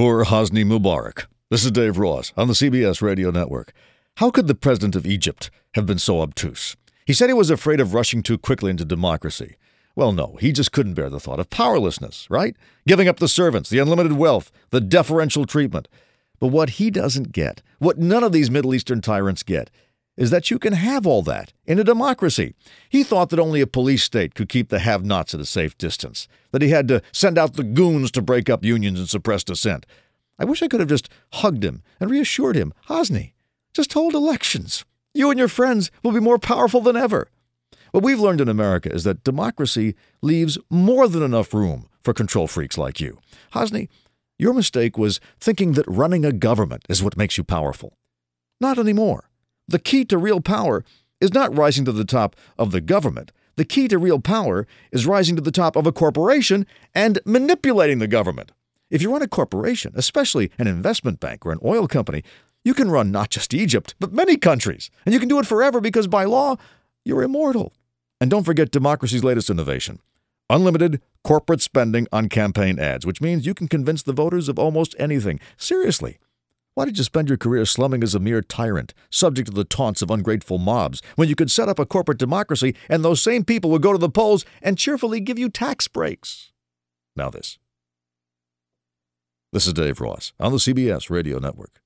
Poor Hosni Mubarak. This is Dave Ross on the CBS Radio Network. How could the president of Egypt have been so obtuse? He said he was afraid of rushing too quickly into democracy. Well, no, he just couldn't bear the thought of powerlessness, right? Giving up the servants, the unlimited wealth, the deferential treatment. But what he doesn't get, what none of these Middle Eastern tyrants get, is that you can have all that in a democracy. He thought that only a police state could keep the have nots at a safe distance, that he had to send out the goons to break up unions and suppress dissent. I wish I could have just hugged him and reassured him Hosni, just hold elections. You and your friends will be more powerful than ever. What we've learned in America is that democracy leaves more than enough room for control freaks like you. Hosni, your mistake was thinking that running a government is what makes you powerful. Not anymore. The key to real power is not rising to the top of the government. The key to real power is rising to the top of a corporation and manipulating the government. If you run a corporation, especially an investment bank or an oil company, you can run not just Egypt, but many countries. And you can do it forever because by law, you're immortal. And don't forget democracy's latest innovation unlimited corporate spending on campaign ads, which means you can convince the voters of almost anything. Seriously. Why did you spend your career slumming as a mere tyrant, subject to the taunts of ungrateful mobs, when you could set up a corporate democracy and those same people would go to the polls and cheerfully give you tax breaks? Now, this. This is Dave Ross on the CBS Radio Network.